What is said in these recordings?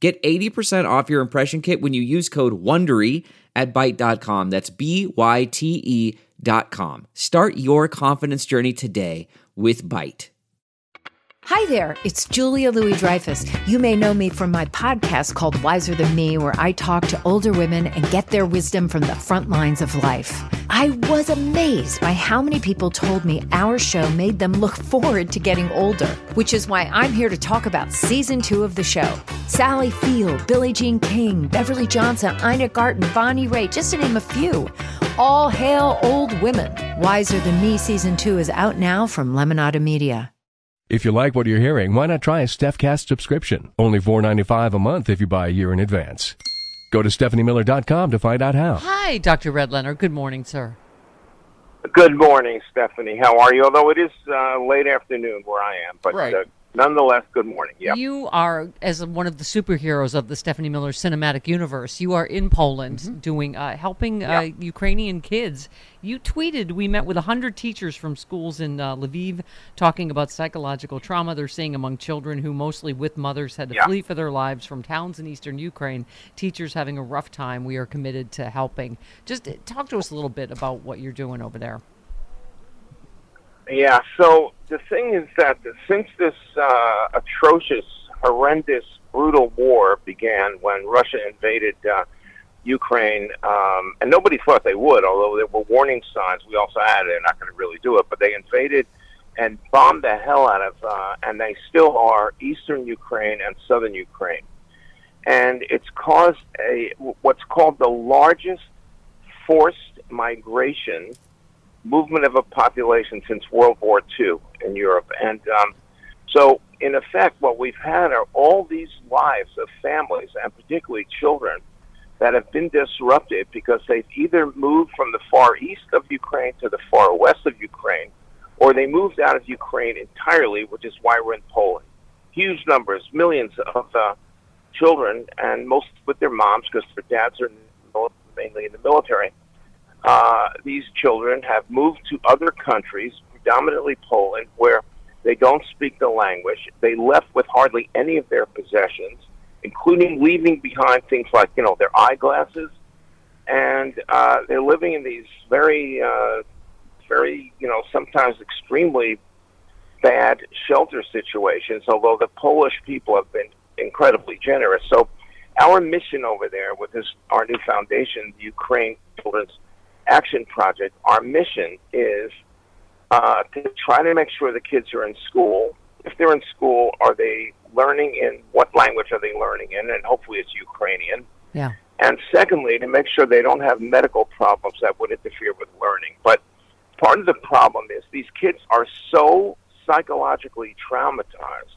Get 80% off your impression kit when you use code WONDERY at Byte.com. That's B-Y-T-E dot com. Start your confidence journey today with Byte. Hi there, it's Julia Louis Dreyfus. You may know me from my podcast called Wiser Than Me, where I talk to older women and get their wisdom from the front lines of life. I was amazed by how many people told me our show made them look forward to getting older, which is why I'm here to talk about season two of the show. Sally Field, Billie Jean King, Beverly Johnson, Ina Garten, Bonnie Raitt, just to name a few. All hail old women. Wiser Than Me season two is out now from Lemonada Media. If you like what you're hearing, why not try a StephCast subscription? Only $4.95 a month if you buy a year in advance. Go to StephanieMiller.com to find out how. Hi, Dr. Redlener. Good morning, sir. Good morning, Stephanie. How are you? Although it is uh, late afternoon where I am, but Right. uh, nonetheless, good morning. Yeah. You are, as one of the superheroes of the Stephanie Miller cinematic universe, you are in Poland doing, uh, helping uh, Ukrainian kids. You tweeted, we met with 100 teachers from schools in uh, Lviv talking about psychological trauma they're seeing among children who, mostly with mothers, had to Yeah. flee for their lives from towns in eastern Ukraine. Teachers having a rough time. We are committed to helping. Just uh, talk to us a little bit about what you're doing over there. Yeah. So the thing is that since this uh, atrocious, horrendous, brutal war began when Russia invaded uh, Ukraine, um, and nobody thought they would, although there were warning signs. We also had they're not going to really do it, but they invaded and bombed the hell out of, uh, and they still are eastern Ukraine and southern Ukraine, and it's caused a what's called the largest forced migration movement of a population since World War II in Europe. And um, so, in effect, what we've had are all these lives of families, and particularly children, that have been disrupted because they've either moved from the far east of Ukraine to the far west of Ukraine, or they moved out of Ukraine entirely, which is why we're in Poland. Huge numbers, millions of uh, children, and most with their moms, because their dads are mainly in the military uh, these children have moved to other countries, predominantly Poland, where they don't speak the language. They left with hardly any of their possessions, including leaving behind things like, you know, their eyeglasses. And uh, they're living in these very, uh, very, you know, sometimes extremely bad shelter situations, although the Polish people have been incredibly generous. So our mission over there with this, our new foundation, the Ukraine Children's Action Project, our mission is uh, to try to make sure the kids are in school. If they're in school, are they learning in what language are they learning in? And hopefully it's Ukrainian. Yeah. And secondly, to make sure they don't have medical problems that would interfere with learning. But part of the problem is these kids are so psychologically traumatized,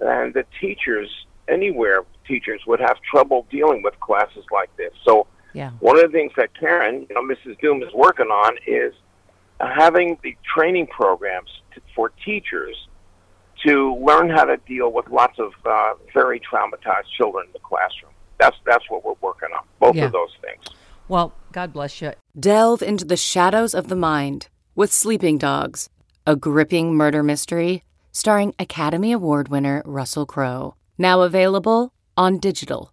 and the teachers anywhere teachers would have trouble dealing with classes like this. So Yeah. one of the things that Karen, you know, Mrs. Doom is working on is uh, having the training programs to, for teachers to learn how to deal with lots of uh, very traumatized children in the classroom. That's that's what we're working on. Both Yeah. of those things. Well, God bless you. Delve into the shadows of the mind with Sleeping Dogs, a gripping murder mystery starring Academy Award winner Russell Crowe. Now available on digital.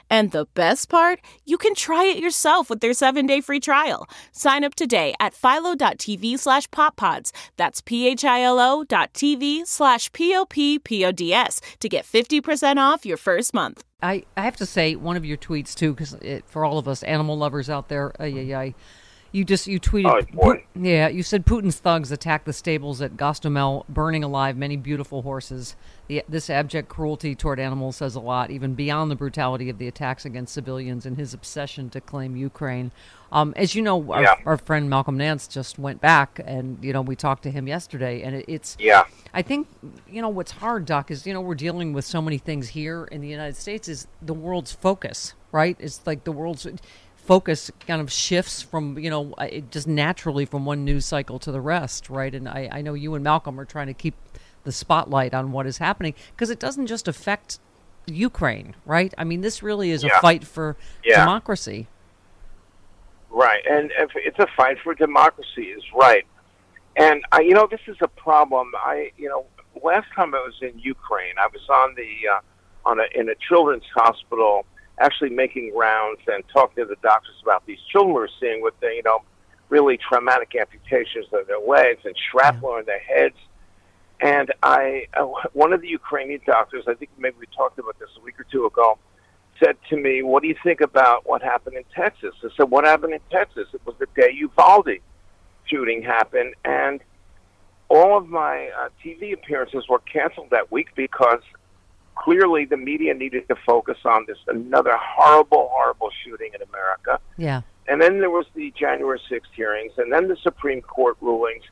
And the best part? You can try it yourself with their 7-day free trial. Sign up today at philo.tv slash poppods. That's p-h-i-l-o dot tv slash p-o-p-p-o-d-s to get 50% off your first month. I, I have to say one of your tweets too, because for all of us animal lovers out there, ay, ay, ay, you just you tweeted, Oh, boy. yeah, you said Putin's thugs attacked the stables at Gostomel, burning alive many beautiful horses. The, this abject cruelty toward animals says a lot, even beyond the brutality of the attacks against civilians and his obsession to claim Ukraine. Um, as you know, our, Yeah. our friend Malcolm Nance just went back, and you know we talked to him yesterday, and it, it's Yeah. I think you know what's hard, Doc, is you know we're dealing with so many things here in the United States. Is the world's focus right? It's like the world's focus kind of shifts from you know it just naturally from one news cycle to the rest, right? And I, I know you and Malcolm are trying to keep the spotlight on what is happening because it doesn't just affect Ukraine, right? I mean, this really is Yeah. a fight for Yeah. democracy. Right, and if it's a fight for democracy, is right. And I, you know, this is a problem. I, you know, last time I was in Ukraine, I was on the uh, on a in a children's hospital, actually making rounds and talking to the doctors about these children we're seeing with the, you know, really traumatic amputations of their legs and shrapnel in their heads. And I, uh, one of the Ukrainian doctors, I think maybe we talked about this a week or two ago, said to me, "What do you think about what happened in Texas?" I said, "What happened in Texas? It was the day Uvalde shooting happened, and all of my uh, TV appearances were canceled that week because clearly the media needed to focus on this another horrible, horrible shooting in America." Yeah, And then there was the January 6th hearings, and then the Supreme Court rulings.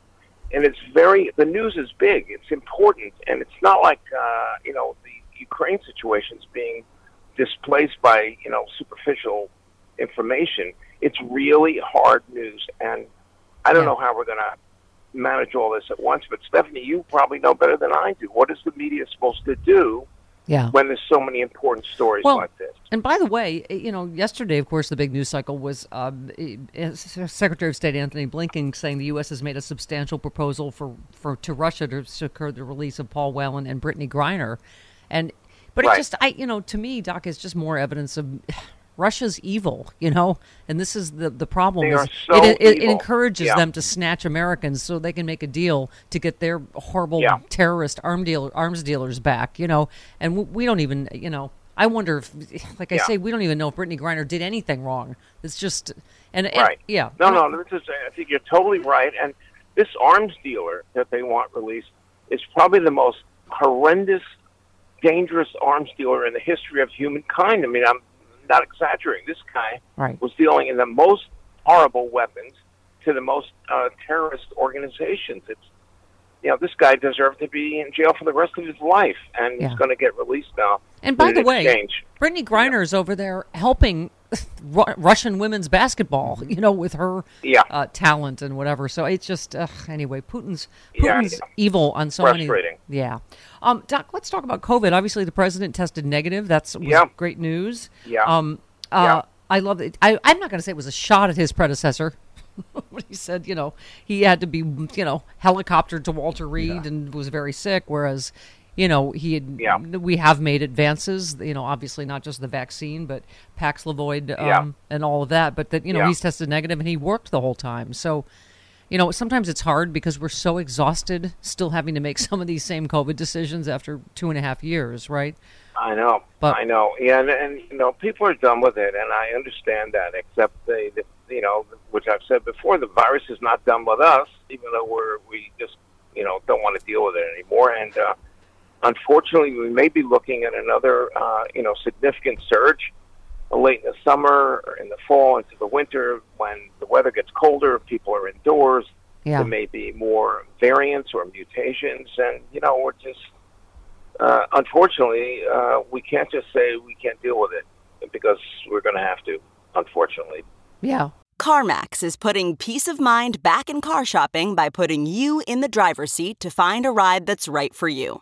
And it's very, the news is big. It's important. And it's not like, uh, you know, the Ukraine situation's being displaced by, you know, superficial information. It's really hard news. And I don't Yeah. know how we're going to manage all this at once. But Stephanie, you probably know better than I do. What is the media supposed to do yeah. when there's so many important stories Well, like this? And by the way, eh, you know, yesterday, of course, the big news cycle was um, eh, eh, Secretary of State Antony Blinken saying the U.S. has made a substantial proposal for, for to Russia to secure the release of Paul Whelan and Brittney Griner, and but it Right. just, I, you know, to me, Doc, is just more evidence of. Russia's evil, you know, and this is the the problem. They is are so it, it, it encourages Yeah. them to snatch Americans so they can make a deal to get their horrible Yeah. terrorist arm dealer, arms dealers back, you know, and we, we don't even, you know, I wonder if, like I Yeah. say, we don't even know if Brittney Griner did anything wrong. It's just, and, and- Right. yeah, No, no, this is, I think you're totally right. And this arms dealer that they want released is probably the most horrendous, dangerous arms dealer in the history of humankind. I mean, I'm not exaggerating. This guy Right. was dealing in the most horrible weapons to the most uh, terrorist organizations. It's, you know, this guy deserved to be in jail for the rest of his life, and Yeah. he's going to get released now. And by the way, exchange. Brittney Griner's over there helping Ru- Russian women's basketball, you know, with her Yeah. uh, talent and whatever. So it's just, ugh, anyway, Putin's Putin's yeah. evil on so many. Yeah. Um, Doc, let's talk about COVID. Obviously, the president tested negative. That's was Yeah. great news. Yeah. Um, uh, Yeah. I love it. I, I'm not going to say it was a shot at his predecessor. But he said, you know, he had to be, you know, helicoptered to Walter Reed and was very sick, whereas, you know, he had, Yeah. we have made advances, you know, obviously not just the vaccine, but Paxlovid um, Yeah. and all of that. But that, you know, Yeah. he's tested negative and he worked the whole time. So, you know, sometimes it's hard because we're so exhausted still having to make some of these same COVID decisions after two and a half years, right? I know, But- I know, yeah, and, and you know, people are done with it, and I understand that. Except they, the, you know, which I've said before, the virus is not done with us, even though we're we just, you know, don't want to deal with it anymore. And uh, unfortunately, we may be looking at another, uh, you know, significant surge late in the summer or in the fall into the winter when the weather gets colder, people are indoors. Yeah. There may be more variants or mutations, and you know, we're just uh, unfortunately, uh, we can't just say we can't deal with it because we're going to have to, unfortunately. Yeah. CarMax is putting peace of mind back in car shopping by putting you in the driver's seat to find a ride that's right for you.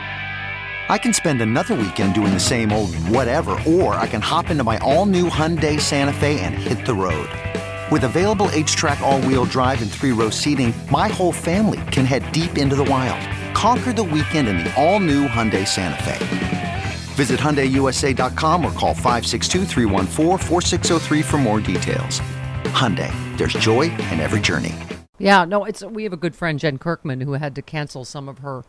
I can spend another weekend doing the same old whatever, or I can hop into my all new Hyundai Santa Fe and hit the road. With available HTRAC, all wheel drive, and three row seating, my whole family can head deep into the wild. Conquer the weekend in the all new Hyundai Santa Fe. Visit HyundaiUSA.com or call 562 for more details. Hyundai, there's joy in every journey. Yeah, no, it's we have a good friend Jen Kirkman who had to cancel some of her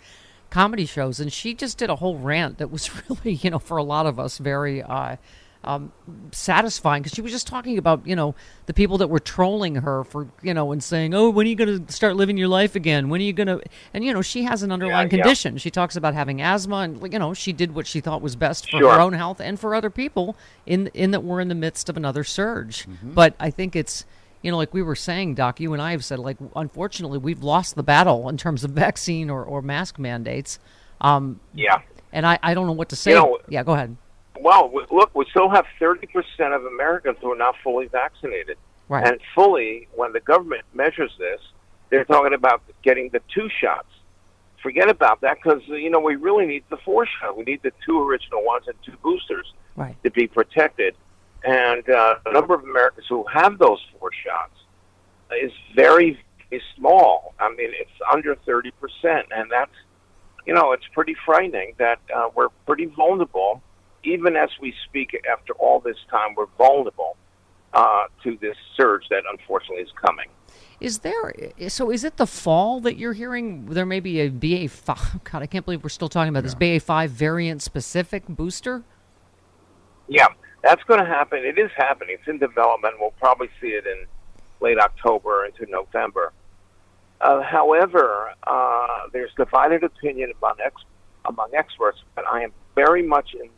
comedy shows, and she just did a whole rant that was really, you know, for a lot of us very uh, um, satisfying because she was just talking about, you know, the people that were trolling her for, you know, and saying, "Oh, when are you going to start living your life again? When are you going to?" And you know, she has an underlying Yeah, yeah. condition. She talks about having asthma, and you know, she did what she thought was best for Sure. her own health and for other people. In in that we're in the midst of another surge, but I think it's you know, like we were saying, Doc, you and I have said, like, unfortunately, we've lost the battle in terms of vaccine or, or mask mandates. Um, Yeah. and I, I don't know what to say. You know- yeah, go ahead. Well, look, we still have 30% of Americans who are not fully vaccinated. Right. And fully, when the government measures this, they're talking about getting the two shots. Forget about that because, you know, we really need the four shot. We need the two original ones and two boosters Right. to be protected. And uh, the number of Americans who have those four shots is very, very small. I mean, it's under 30%. And that's, you know, it's pretty frightening that uh, we're pretty vulnerable. Even as we speak, after all this time, we're vulnerable uh, to this surge that unfortunately is coming. Is there, so is it the fall that you're hearing there may be a BA5? God, I can't believe we're still talking about this BA5 variant specific booster? Yeah, that's going to happen. It is happening. It's in development. We'll probably see it in late October into November. Uh, however, uh, there's divided opinion among, ex- among experts, but I am very much in,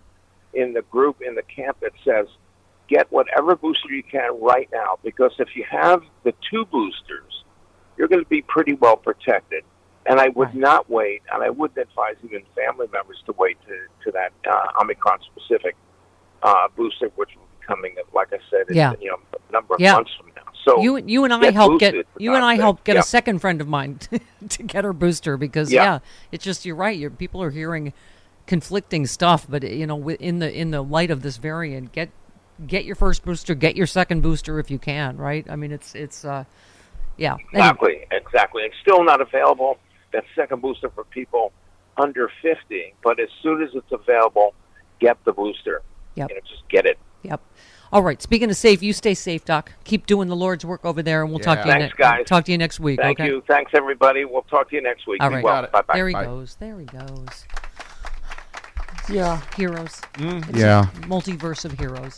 in the group, in the camp that says get whatever booster you can right now, because if you have the two boosters, you're going to be pretty well protected. And I would Right. not wait, and I wouldn't advise even family members to wait to, to that uh, Omicron specific uh, booster, which will be coming, like I said, in Yeah. you know, a number of Yeah. months from now. So you you and I helped get you and I helped get Yeah. a second friend of mine to get her booster because Yeah. yeah. it's just you're right. You're, people are hearing conflicting stuff, but you know, in the in the light of this variant, get get your first booster, get your second booster if you can. Right? I mean, it's it's uh, yeah. Exactly, exactly. It's still not available. That second booster for people under 50, but as soon as it's available, get the booster. Yep. You know, just get it. Yep. All right. Speaking of safe, you stay safe, Doc. Keep doing the Lord's work over there, and we'll talk to you. Thanks, ne- guys. Talk to you next week. Thank okay? you. Thanks, everybody. We'll talk to you next week. All Be right. well. Bye bye. There he Bye. goes. There he goes. Yeah. Heroes. Mm. It's Yeah. a multiverse of heroes.